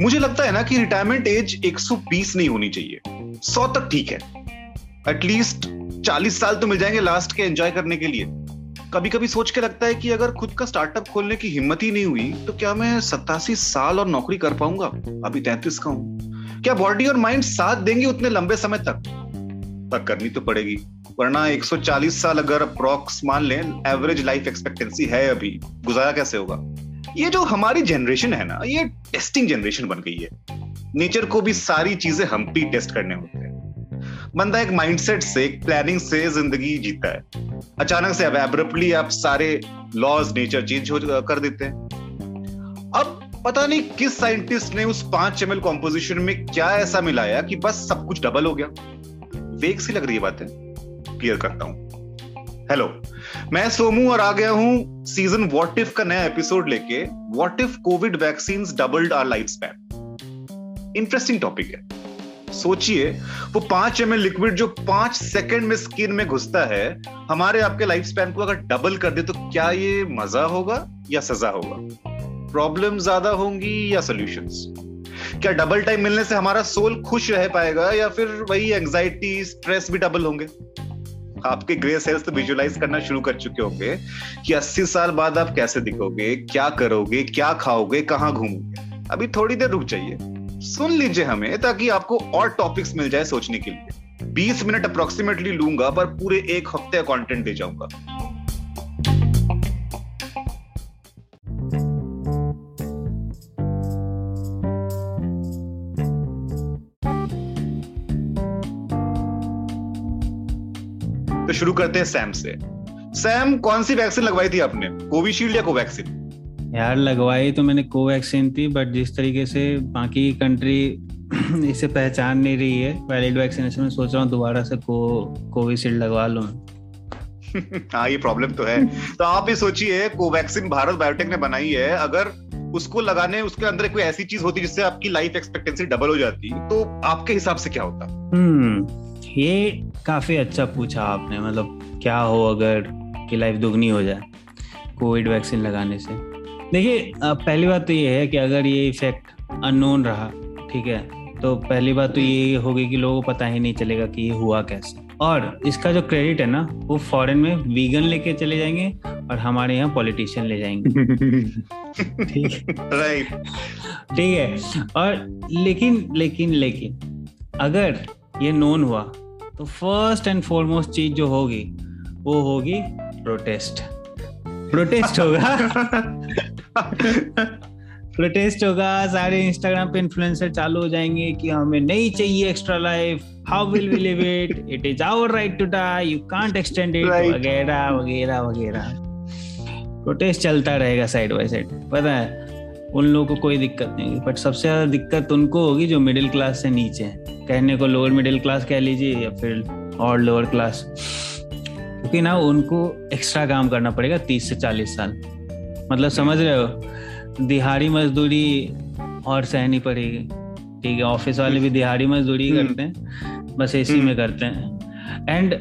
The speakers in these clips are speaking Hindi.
मुझे लगता है ना कि रिटायरमेंट एज 120 नहीं होनी चाहिए। 100 तक ठीक है। एटलीस्ट 40 साल तो मिल जाएँगे लास्ट के एंजॉय करने के लिए। कभी कभी सोच के लगता है कि अगर खुद का स्टार्टअप खोलने की हिम्मत ही नहीं हुई तो क्या मैं सत्तासी साल और नौकरी कर पाऊँगा? अभी तैतीस का हूँ। क्या बॉडी और माइंड साथ देंगे उतने लंबे समय तक? पर करनी तो पड़ेगी। वरना 140 साल अगर अप्रोक्स मान लें एवरेज लाइफ एक्सपेक्टेंसी है अभी, गुजारा कैसे होगा? ये जो हमारी जनरेशन है ना, ये टेस्टिंग जनरेशन बन गई है। नेचर को भी सारी चीज़ें हम भी टेस्ट करने होते हैं। बंदा एक माइंडसेट से, एक प्लानिंग से ज़िंदगी जीता है। अचानक से अब एब्रप्टली आप सारे लॉज नेचर चेंज हो कर देते हैं। अब पता नहीं किस साइंटिस्ट ने उस पाँच एम कॉम्पोजिशन में क्या ऐसा मिलाया कि बस सब कुछ डबल हो गया। वेग सी लग रही है बातें। क्लियर करता हूँ। हेलो मैं सोमू और आ गया हूँ सीज़न वॉट इफ़ का नया एपिसोड लेके। What if covid vaccine doubled our life span interesting topic है। सोचिए, वो पाँच एम लिक्विड जो पाँच सेकंड में स्किन में घुसता है, हमारे आपके लाइफ स्पैन को अगर डबल कर दे तो क्या ये मज़ा होगा या सजा होगा? प्रॉब्लम ज़्यादा होंगी या सोल्यूशंस क्या डबल टाइम मिलने से हमारा सोल खुश रह पाएगा या फिर वही एंजाइटी स्ट्रेस भी डबल होंगे? आपके ग्रे सेल्स तो विजुअलाइज करना शुरू कर चुके होंगे कि 80 साल बाद आप कैसे दिखोगे, क्या करोगे, क्या खाओगे, कहाँ घूमोगे। अभी थोड़ी देर रुक जाइए। सुन लीजिए हमें ताकि आपको और टॉपिक्स मिल जाए सोचने के लिए। 20 मिनट अप्रोक्सीमेटली लूँगा, पर पूरे एक हफ़्ते का दे जाऊँगा। शुरू करते हैं सैम से। सैम कौन सी वैक्सीन लगवाई थी आपने? कोविशील्ड या कोवैक्सीन? यार लगवाई तो मैंने कोवैक्सीन थी बट जिस तरीके से बाकी कंट्री इसे पहचान नहीं रही है वैलिड वैक्सीनेशन में सोच रहा हूँ दोबारा से को कोविशील्ड लगवा लूँ। हाँ ये प्रॉब्लम तो है। तो आप ही सोचिए कोवैक्सीन भारत बायोटेक ने बनाई है अगर उसको लगाने उसके अंदर कोई ऐसी चीज़ होती जिससे आपकी लाइफ एक्सपेक्टेंसी डबल हो जाती तो आपके हिसाब से क्या होता? हम्म। ये काफ़ी अच्छा पूछा आपने मतलब क्या हो अगर की लाइफ दुगनी हो जाए कोविड वैक्सीन लगाने से? देखिए पहली बात तो ये है कि अगर ये इफ़ेक्ट अननोन रहा ठीक है तो पहली बात तो ये होगी कि लोगों को पता ही नहीं चलेगा कि ये हुआ कैसे। और इसका जो क्रेडिट है ना वो फॉरेन में वीगन लेके चले जाएँगे और हमारे यहाँ पॉलिटिशियन ले जाएँगे। ठीक राइट ठीक है? और लेकिन लेकिन लेकिन अगर ये नोन हुआ तो फ़र्स्ट एंड फॉरमोस्ट चीज़ जो होगी वो होगी प्रोटेस्ट प्रोटेस्ट होगा। प्रोटेस्ट होगा सारे इंस्टाग्राम पे इन्फ्लुएंसर चालू हो जाएँगे कि हमें नहीं चाहिए extra life how will we live it it is our right to die you can't extend it वगैरह वगैरह वगैरह. प्रोटेस्ट चलता रहेगा साइड बाय साइड पता है उन लोगों को कोई दिक्कत नहीं होगी बट सबसे ज़्यादा दिक्कत उनको होगी जो मिडिल क्लास से नीचे है। कहने को लोअर मिडिल क्लास कह लीजिए या फिर और लोअर क्लास क्योंकि ना उनको एक्स्ट्रा काम करना पड़ेगा तीस से चालीस साल। मतलब समझ रहे हो? दिहाड़ी मजदूरी और सहनी पड़ेगी। ठीक है ऑफ़िस वाले भी दिहाड़ी मजदूरी हम्म। करते हैं बस एसी में करते हैं। एंड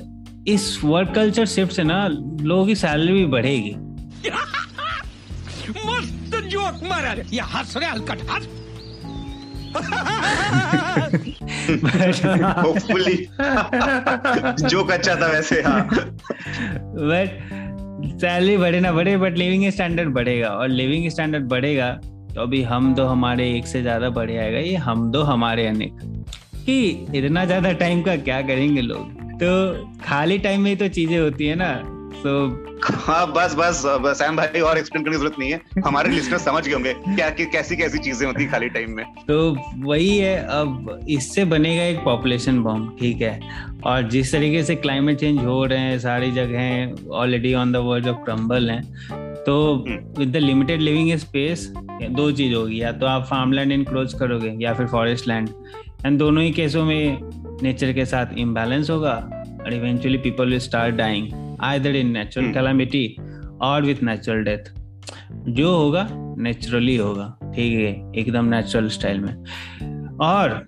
इस वर्क कल्चर शिफ्ट से ना लोगों की सैलरी भी बढ़ेगी। मस्त जोक मारा ये हंस रहे हलकट हंस होपफुली जोक अच्छा था वैसे हाँ। बट सैलरी बढ़े ना बढ़े बट लिविंग स्टैंडर्ड बढ़ेगा। और लिविंग स्टैंडर्ड बढ़ेगा तो अभी हम दो हमारे एक से ज़्यादा बढ़े आएगा, ये हम दो हमारे अनेक। कि इतना ज़्यादा टाइम का क्या करेंगे लोग? तो खाली टाइम में तो चीज़ें होती है ना। तो हाँ बस बस सैम भाई और एक्सप्लेन करने की ज़रूरत नहीं है। हमारे लिस्टर समझ गए होंगे क्या कि कैसी कैसी चीज़ें होती खाली टाइम में। तो वही है अब इससे बनेगा एक पॉपुलेशन बॉम्ब ठीक है? और जिस तरीके से क्लाइमेट चेंज हो रहे हैं सारी जगह already on the world of crumble हैं तो with the limited living space दो चीज़ होगी या तो आप फार्म लैंड इनक्रोच करोगे या फिर फॉरेस्ट लैंड एंड दोनों ही केसों में नेचर के साथ इम्बैलेंस होगा और eventually people will start dying either in natural calamity और विथ नेचुरल डेथ जो होगा नेचुरली होगा। ठीक है एकदम नेचुरल स्टाइल में। और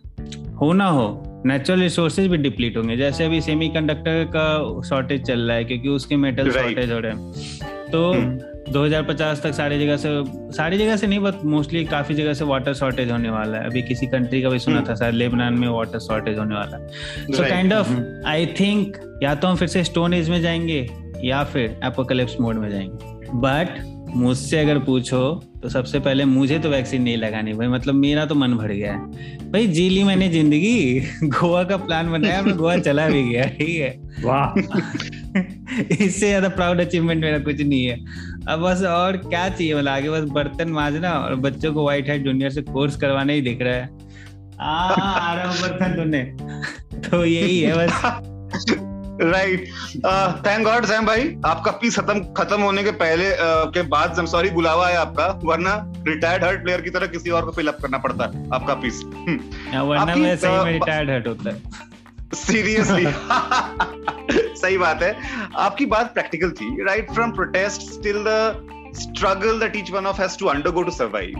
हो ना हो नेचुरल रिसोर्सेज भी डिप्लीट होंगे। जैसे अभी सेमीकंडक्टर का शॉर्टेज चल रहा है क्योंकि उसके मेटल शॉर्टेज हो रहे हैं। तो 2050 तक सारी जगह से सारी जगह से नहीं बट मोस्टली काफ़ी जगह से वाटर शॉर्टेज होने वाला है। अभी किसी कंट्री का भी सुना हम्म। था शायद लेबनान में वाटर शॉर्टेज होने वाला है। So kind of I think या तो हम फिर से स्टोन एज में जाएँगे या फिर एपोकलिप्स मोड में जाएँगे। बट मुझसे अगर पूछो तो सबसे पहले मुझे तो वैक्सीन नहीं लगानी भाई। मतलब मेरा तो मन भर गया है। भाई जी ली मैंने ज़िंदगी गोवा का प्लान बनाया मैं गोवा चला भी गया ठीक है। वाह। इससे ज़्यादा प्राउड अचीवमेंट मेरा कुछ नहीं है। अब बस और क्या चाहिए मतलब आगे बस बर्तन मांजना और बच्चों को व्हाइट हेड जूनियर से कोर्स करवाना ही दिख रहा है। आ, आ रहा हूँ बर्तन धोने तो यही है बस। राइट थैंक गॉड सैम भाई आपका पीस खत्म खत्म होने के पहले uh, के बाद सॉरी बुलावा है आपका वरना रिटायर्ड हर्ट प्लेयर की तरह किसी और को फिल अप करना पड़ता है आपका पीस हम्म। वरना मैं सही में रिटायर्ड हर्ट होता है। सीरियसली सही बात है। आपकी बात प्रैक्टिकल थी right from protest still the struggle that each one of has to undergo to survive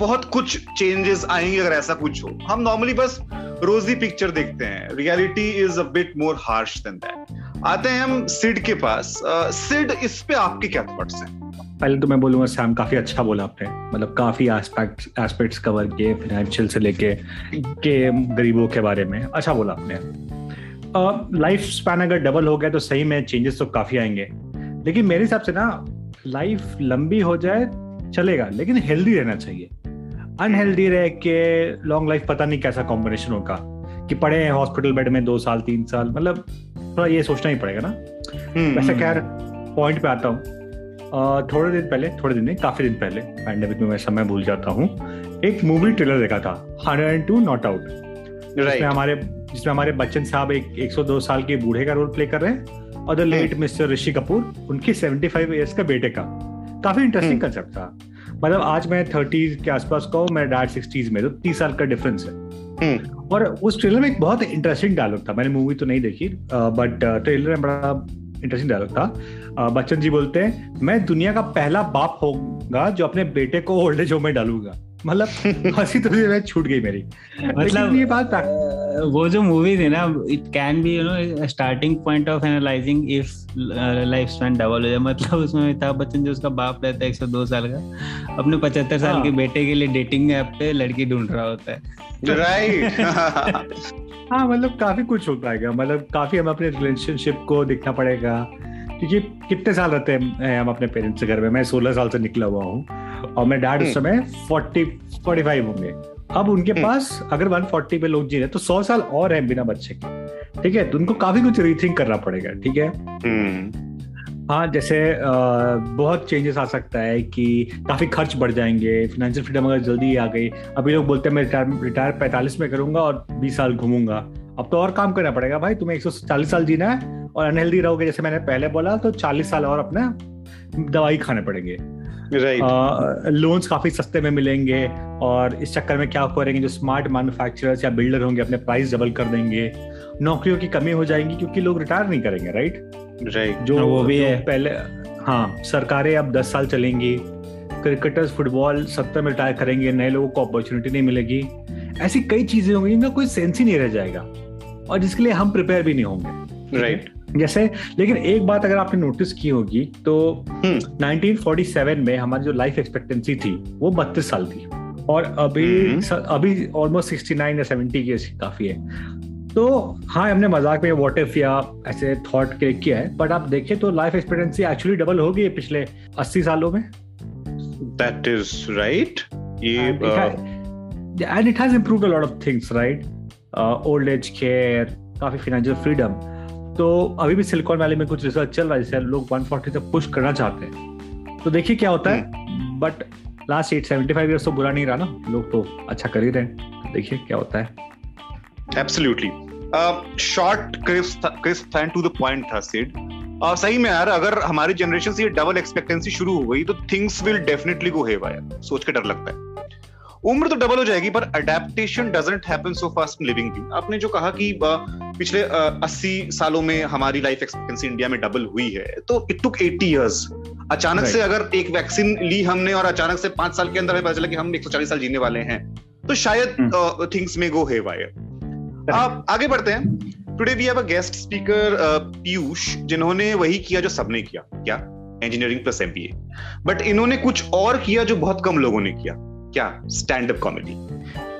बहुत कुछ चेंजेस आएँगे अगर ऐसा कुछ हो। हम नॉर्मली बस रोजी पिक्चर देखते हैं। Reality is a bit more harsh than that आते हैं हम सिड के पास। सिड uh, इस पे आपके क्या थॉट्स हैं? पहले तो मैं बोलूँगा सैम काफ़ी अच्छा बोला आपने। मतलब काफ़ी एस्पेक्ट एस्पेक्ट्स कवर किए फाइनेंशियल से लेके के गरीबों के बारे में। अच्छा बोला आपने। लाइफ uh, स्पैन अगर डबल हो गया तो सही में चेंजेस तो काफ़ी आएँगे। लेकिन मेरे हिसाब से ना लाइफ लंबी हो जाए चलेगा लेकिन हेल्दी रहना चाहिए। अनहेल्दी रह के लॉन्ग लाइफ पता नहीं कैसा कॉम्बिनेशन होगा। कि पड़े हैं हॉस्पिटल बेड में दो साल तीन साल मतलब थोड़ा ये सोचना ही पड़ेगा ना। हम्म, वैसे हम्म। खैर पॉइंट पे आता हूँ। थोड़े दिन पहले थोड़े दिन नहीं काफ़ी दिन पहले पैंडेमिक में मैं समय भूल जाता हूँ एक मूवी ट्रेलर देखा था hundred and two not out जिसमें हमारे जिसमें हमारे बच्चन साहब एक 102 साल के बूढ़े का रोल प्ले कर रहे हैं और the late mister Rishi Kapoor उनके 75 इयर्स का बेटे का। काफ़ी इंटरेस्टिंग कंसेप्ट हम्म। था। मतलब आज मैं थर्टीज के आसपास का हूँ मेरा डैड सिक्सटीज में तो तीस साल का डिफरेंस है। हम्म। और उस ट्रेलर में एक बहुत इंटरेस्टिंग डायलॉग था। मैंने मूवी तो नहीं देखी बट ट्रेलर में बड़ा इंटरेस्टिंग डायलॉग था। बच्चन जी बोलते हैं मैं दुनिया का पहला बाप होगा जो अपने बेटे को ओल्ड एज होम में डालूँगा। मतलब हँसी तो मैं छूट गई मेरी। मतलब ये बात वो जो मूवी थी ना it can be you know starting point of analyzing if life span double हो जाए। मतलब उसमें अमिताभ बच्चन जो उसका बाप रहता है एक सौ दो साल का अपने पचहत्तर साल के हाँ। बेटे के लिए डेटिंग ऐप पे लड़की ढूंढ रहा होता है। राइट हाँ मतलब काफ़ी कुछ हो पाएगा। मतलब काफ़ी हमें अपने रिलेशनशिप को देखना पड़ेगा। क्योंकि कितने साल रहते हैं हम अपने पेरेंट्स के घर में? मैं सोलह साल से निकला हुआ हूँ और मैं डैड उस हम्म। समय फोर्टी फोर्टी फाइव होंगे। अब उनके हम्म। पास अगर वन फोर्टी पे लोग जी रहे तो सौ साल और है बिना बच्चे के। ठीक है? तो उनको काफ़ी कुछ रीथिंक करना पड़ेगा ठीक है? हम्म। हाँ जैसे बहुत चेंजेस आ सकता है कि काफ़ी खर्च बढ़ जाएँगे फाइनेंशियल फ्रीडम अगर जल्दी आ गई। अभी लोग बोलते हैं मैं रिटायर रिटायर पैंतालीस में करूँगा और बीस साल घूमूँगा। अब तो और काम करना पड़ेगा भाई तुम्हें एक सौ चालीस साल जीना है और अनहेल्दी रहोगे जैसे मैंने पहले बोला तो चालीस साल और अपना दवाई खाने पड़ेंगे। लोन्स काफ़ी सस्ते में मिलेंगे और इस चक्कर में क्या करेंगे जो स्मार्ट मैन्युफैक्चरर्स या बिल्डर होंगे अपने प्राइस डबल कर देंगे। नौकरियों की कमी हो जाएगी क्योंकि लोग रिटायर नहीं करेंगे राइट राइट जो वो भी है। पहले हाँ सरकारें अब दस साल चलेंगी क्रिकेटर्स फुटबॉल सत्तर में रिटायर करेंगे नए लोगों को अपॉर्चुनिटी नहीं मिलेगी। ऐसी कई चीज़ें होंगी इनका कोई सेंस ही नहीं रह जाएगा और जिसके लिए हम प्रिपेयर भी नहीं होंगे। Right right. जैसे लेकिन एक बात अगर आपने नोटिस की होगी तो hmm. 1947 में हमारी जो लाइफ एक्सपेक्टेंसी थी वो बत्तीस साल थी। और अभी hmm. अभी ऑलमोस्ट सिक्सटी नाइन या सेवेंटी की काफ़ी है। तो हाँ हमने मज़ाक में वॉट इफ़ या ऐसे थॉट क्लिक किया है बट आप देखें तो लाइफ एक्सपेक्टेंसी एक्चुअली डबल हो गई है पिछले अस्सी सालों में। दैट इज़ राइट ये and it has improved a lot of things right old age care काफ़ी फाइनेंशियल फ्रीडम तो अभी भी सिलिकॉन वैली में कुछ रिसर्च चल रहा है जिससे लोग 140 तक पुश करना चाहते हैं। तो देखिए क्या होता है but last at seventy five years तो बुरा नहीं रहा ना। लोग तो अच्छा कर ही रहे हैं। देखिए क्या होता है। Absolutely short crisp and to the point था सिड और सही में यार अगर हमारी जनरेशन से ये डबल एक्सपेक्टेंसी शुरू हो गई तो things will definitely go haywire सोच के डर लगता है। उम्र तो डबल हो जाएगी पर adaptation doesn't happen so fast living thing आपने जो कहा कि पिछले अस्सी सालों में हमारी लाइफ एक्सपेक्टेंसी इंडिया में डबल हुई है तो इट टुक एटी ईयर्स अचानक right. से अगर एक वैक्सीन ली हमने और अचानक से पाँच साल के अंदर हमें पता चला कि हम 140 साल जीने वाले हैं तो शायद थिंग्स में गो है आप आगे बढ़ते हैं। Today we have a guest speaker Piyush जिन्होंने वही किया जो सबने किया क्या? इंजीनियरिंग प्लस एमबीए बट इन्होंने कुछ और किया जो बहुत कम लोगों ने किया क्या? Stand up comedy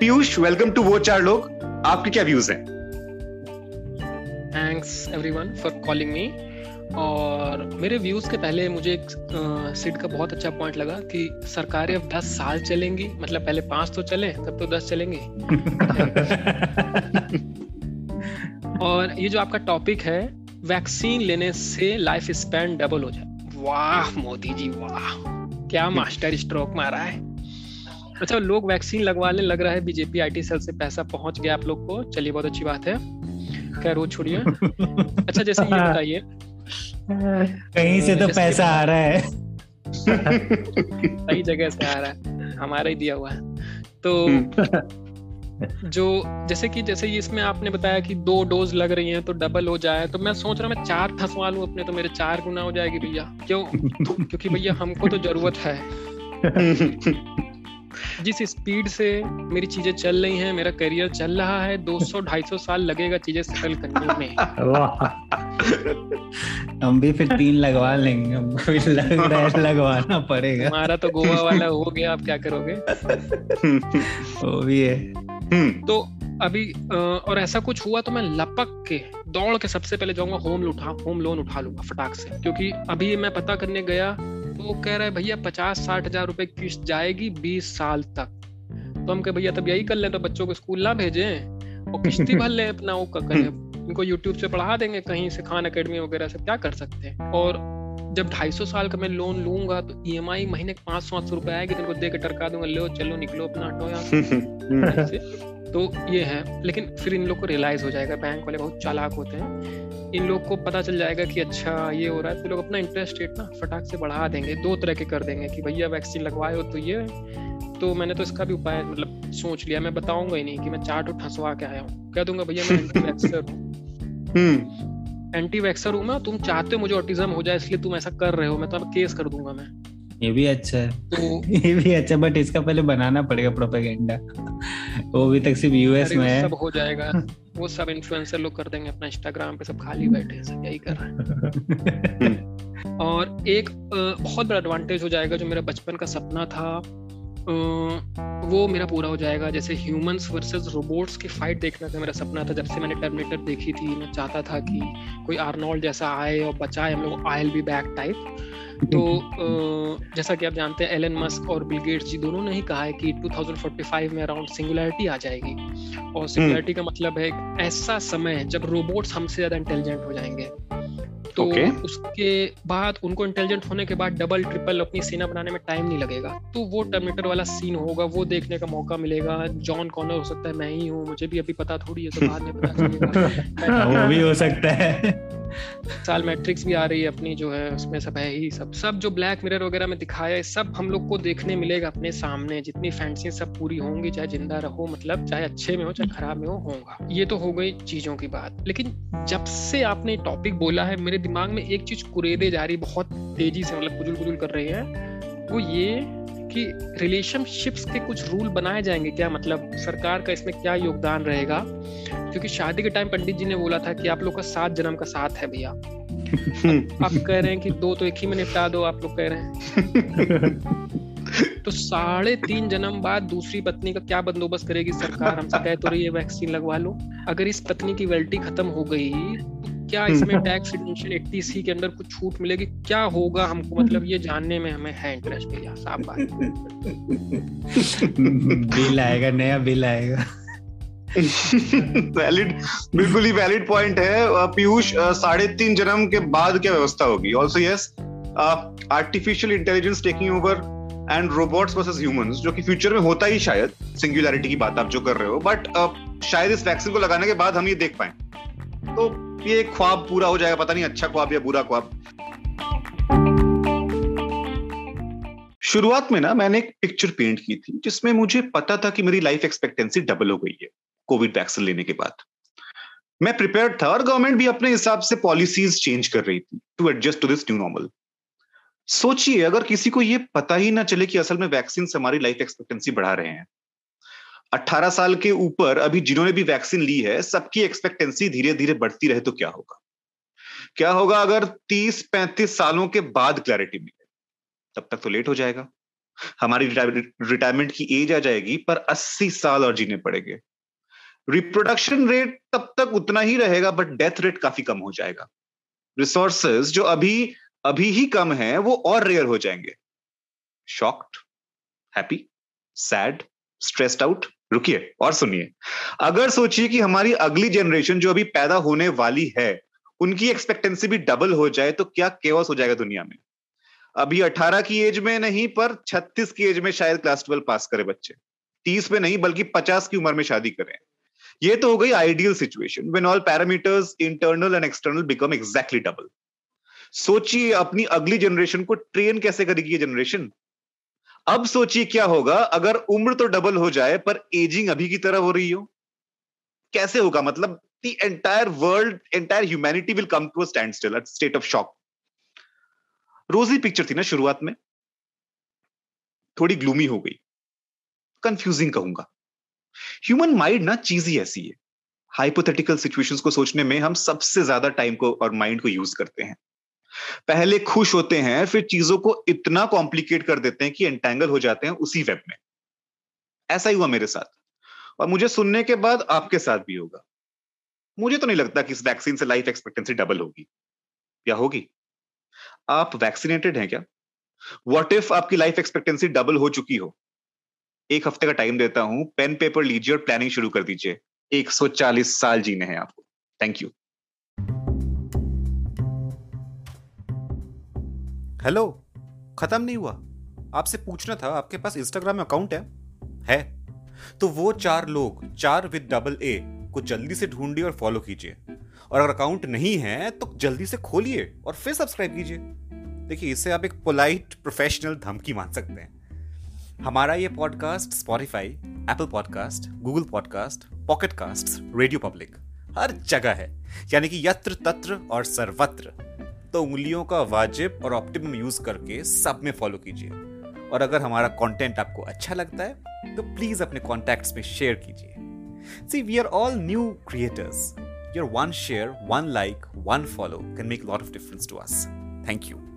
Piyush welcome to वो चार लोग। आपके क्या व्यूज़ हैं? Thanks everyone for calling me और मेरे व्यूज़ के पहले मुझे एक सिड का बहुत अच्छा पॉइंट लगा कि सरकारें अब दस साल चलेंगी मतलब पहले पाँच तो चले तब तो दस चलेंगे। और ये जो आपका टॉपिक है वैक्सीन लेने से लाइफ स्पैन डबल हो जाए। वाह मोदी जी वाह। क्या मास्टर स्ट्रोक मारा है। अच्छा लोग वैक्सीन लगवाने लग रहा है बीजेपी आईटी सेल से पैसा पहुँच गया आप लोग को। चलिए बहुत अच्छी बात है। खैर वो छोड़िए। अच्छा जैसे ये बताइए कहीं से तो पैसा आ रहा है। सही जगह से आ रहा है। हमारा ही दिया हुआ है। तो हम्म। जो जैसे कि जैसे इसमें आपने बताया कि दो डोज लग रही हैं तो डबल हो जाए तो मैं सोच रहा मैं चार फंसवा लूँ अपने तो मेरे चार गुना हो जाएगी भैया। क्यों? क्योंकि भैया हमको तो ज़रूरत है। जिस स्पीड से मेरी चीज़ें चल रही हैं मेरा करियर चल रहा है 200-250 साल लगेगा चीज़ें सेटल करने में। हम भी फिर तीन लगवा लेंगे हमको भी लग रहा है लगवाना पड़ेगा। हमारा तो गोवा वाला हो गया आप क्या करोगे? वो भी है। हम्म। तो अभी और ऐसा कुछ हुआ तो मैं लपक के दौड़ के सबसे पहले जाऊँगा होम लोन उठा होम लोन उठा लूँगा फटाक से। क्योंकि अभी मैं पता करने गया वो कह रहा है भैया पचास साठ हज़ार रुपए किस्त जाएगी बीस साल तक। तो हम कहे भैया तब यही कर ले तो बच्चों को स्कूल ना भेजे। और किस्ती भर ले अपना वो करें? इनको यूट्यूब से पढ़ा देंगे कहीं से खान अकेडमी वगैरह से क्या कर सकते हैं? और जब ढाई सौ साल का मैं लोन लूँगा तो ई एम आई महीने पाँच सौ सौ रुपए आएगी तो दे के टरका दूँगा लो चलो निकलो अपना ऑटो यहाँ तो ये है लेकिन फिर इन लोग को रियलाइज़ हो जाएगा बैंक वाले बहुत चालाक होते हैं। इन लोग को पता चल जाएगा कि अच्छा ये हो रहा है। तो लोग अपना इंटरेस्ट रेट ना फटाक से बढ़ा देंगे दो तरह के कर देंगे कि भैया वैक्सीन लगवाए हो तो ये। तो मैंने तो इसका भी उपाय मतलब सोच लिया मैं बताऊँगा ही नहीं कि मैं चार्ट ठसवा के आया हूँ। कह दूँगा भैया मैं एंटी वैक्सर हूँ। एंटी वैक्सर हूँ मैं तुम चाहते हो मुझे ऑटिज्म हो जाए इसलिए तुम ऐसा कर रहे हो मैं तो अब केस कर दूँगा मैं। ये भी अच्छा है। तो ये भी अच्छा बट इसका पहले बनाना पड़ेगा प्रोपेगेंडा वो अभी तक सिर्फ़ यूएस में है। सब हो जाएगा। वो सब इन्फ्लुएंसर लोग कर देंगे अपना इंस्टाग्राम पे सब खाली बैठे हैं सब यही कर रहे हैं। और एक बहुत बड़ा एडवांटेज हो जाएगा जो मेरा बचपन का सपना था वो मेरा पूरा हो जाएगा। जैसे ह्यूमंस वर्सेस रोबोट्स की फाइट देखना था मेरा सपना था जब से मैंने टर्मिनेटर देखी थी मैं चाहता था कि कोई आर्नोल्ड जैसा आए और बचाए हम लोग आई बी बैक टाइप तो जैसा कि आप जानते हैं एलन मस्क और बिल गेट्स जी दोनों ने ही कहा है कि 2045 में अराउंड सिंगुलरिटी आ जाएगी। और सिंगुलरिटी हम्म। का मतलब है ऐसा समय जब रोबोट्स हमसे ज़्यादा इंटेलिजेंट हो जाएँगे। तो okay. उसके बाद उनको इंटेलिजेंट होने के बाद डबल ट्रिपल अपनी सेना बनाने में टाइम नहीं लगेगा। तो वो टर्मिनेटर वाला सीन होगा वो देखने का मौका मिलेगा। जॉन कॉनर हो सकता है मैं ही हूँ मुझे भी अभी पता थोड़ी है तो बाद में पता चलेगा। वो भी हो सकता है। साल मैट्रिक्स भी आ रही है अपनी, जो है, उसमें सब है ही सब। सब जो ब्लैक मिरर वगैरह में दिखाया है, सब हम लोग को देखने मिलेगा अपने सामने। जितनी फैंसी सब पूरी होंगी, चाहे ज़िंदा रहो मतलब चाहे अच्छे में हो, चाहे खराब में हो, होगा। ये तो हो गई चीज़ों की बात। लेकिन जब से आपने टॉपिक बोला है, मेरे दिमाग में एक चीज़ कुरेदे जा रही, बहुत तेज़ी से मतलब कुजुल कुजुल कर रही है, वो ये कि रिलेशनशिप्स के कुछ रूल बनाए जाएँगे। क्या मतलब? सरकार का इसमें क्या योगदान रहेगा? क्योंकि शादी के टाइम पंडित जी ने बोला था कि आप लोग का सात जन्म का साथ है भैया। आप कह रहे हैं कि दो तो एक ही में निपटा दो आप लोग कह रहे हैं। तो साढ़े तीन जन्म बाद दूसरी पत्नी का क्या बंदोबस्त करेगी सरकार? हमसे कह तो रही है वैक्सीन लगवा लो। अगर इस पत्नी की वेल्टी खत्म हो गई क्या इसमें टैक्स रिडम्पशन एट्टी सी के अंदर कुछ छूट मिलेगी? क्या होगा हमको? मतलब ये जानने में हमें है इंटरेस्ट भैया साफ़ बात। बिल आएगा नया बिल आएगा। वैलिड बिल्कुल ही वैलिड पॉइंट है। पीयूष साढ़े तीन जन्म के बाद क्या व्यवस्था होगी? Also yes artificial intelligence taking over and robots versus humans जो कि फ्यूचर में होता ही शायद सिंगुलैरिटी की बात आप जो कर रहे हो बट uh, शायद इस वैक्सीन को लगाने के बाद हम ये देख पाए। तो ये ख्वाब पूरा हो जाएगा, पता नहीं अच्छा ख्वाब या बुरा ख्वाब। शुरुआत में ना मैंने एक पिक्चर पेंट की थी, जिसमें मुझे पता था कि मेरी लाइफ एक्सपेक्टेंसी डबल हो गई है कोविड वैक्सीन लेने के बाद। मैं प्रिपेयर था और गवर्नमेंट भी अपने हिसाब से पॉलिसीज़ चेंज कर रही थी to adjust to this new normal सोचिए, अगर किसी को ये पता ही ना चले कि असल में वैक्सीन से हमारी लाइफ एक्सपेक्टेंसी बढ़ा रहे हैं 18 साल के ऊपर अभी जिन्होंने भी वैक्सीन ली है, सबकी एक्सपेक्टेंसी धीरे धीरे बढ़ती रहे तो क्या होगा? क्या होगा अगर 30-35 सालों के बाद क्लैरिटी मिले? तब तक तो लेट हो जाएगा। हमारी रिटायरमेंट की एज आ जाएगी, पर 80 साल और जीने पड़ेंगे। रिप्रोडक्शन रेट तब तक उतना ही रहेगा बट डेथ रेट काफ़ी कम हो जाएगा। रिसोर्सेज जो अभी अभी ही कम है, वो और रेयर हो जाएँगे। Shocked happy sad stressed out रुकिए और सुनिए। अगर सोचिए कि हमारी अगली जनरेशन जो अभी पैदा होने वाली है, उनकी एक्सपेक्टेंसी भी डबल हो जाए तो क्या केवस हो जाएगा दुनिया में? अभी 18 की एज में नहीं, पर 36 की एज में शायद क्लास ट्वेल्व पास करे बच्चे। 30 में नहीं, बल्कि 50 की उम्र में शादी करें। ये तो हो गई ideal situation when all parameters internal and external become exactly double सोचिए, अपनी अगली जनरेशन को ट्रेन कैसे करेगी ये जनरेशन अब सोचिए क्या होगा, अगर उम्र तो डबल हो जाए, पर एजिंग अभी की तरह हो रही हो? कैसे होगा? मतलब the entire world entire humanity will come to standstill state of shock rosy picture थी ना शुरुआत में? थोड़ी ग्लूमी हो गई। कंफ्यूजिंग कहूँगा। ह्यूमन माइंड ना चीज़ ही ऐसी है। हाइपोथेटिकल सिचुएशंस को सोचने में हम सबसे ज़्यादा टाइम को और माइंड को यूज़ करते हैं। पहले खुश होते हैं, फिर चीज़ों को इतना कॉम्प्लिकेट कर देते हैं कि एंटेंगल हो जाते हैं उसी वेब में। ऐसा ही हुआ मेरे साथ। और मुझे सुनने के बाद आपके साथ भी होगा। मुझे तो नहीं लगता कि इस वैक्सीन से लाइफ एक्सपेक्टेंसी डबल होगी। या होगी? आप वैक्सीनेटेड हैं क्या? वॉट इफ़ आपकी लाइफ एक्सपेक्टेंसी डबल हो चुकी हो? एक हफ़्ते का टाइम देता हूँ पेन पेपर लीजिए और प्लानिंग शुरू कर दीजिए। 140 साल जीने हैं आपको। थैंक यू हेलो खत्म नहीं हुआ। आपसे पूछना था, आपके पास इंस्टाग्राम अकाउंट है? है। तो वो चार लोग, चार विद डबल ए को जल्दी से ढूंढिए और फॉलो कीजिए। और अगर अकाउंट नहीं है तो जल्दी से खोलिए और फिर सब्सक्राइब कीजिए। देखिए, इससे आप एक पोलाइट प्रोफेशनल धमकी मान सकते हैं। हमारा ये podcast Spotify Apple podcast Google podcast Pocket Casts radio public हर जगह है। यानी कि यत्र तत्र और सर्वत्र। तो उंगलियों का वाजिब और ऑप्टिमम यूज़ करके सब में फॉलो कीजिए। और अगर हमारा कंटेंट आपको अच्छा लगता है तो प्लीज़ अपने कॉन्टैक्ट्स में शेयर कीजिए। See we are all new creators your one share one like one follow can make lot of difference to us thank you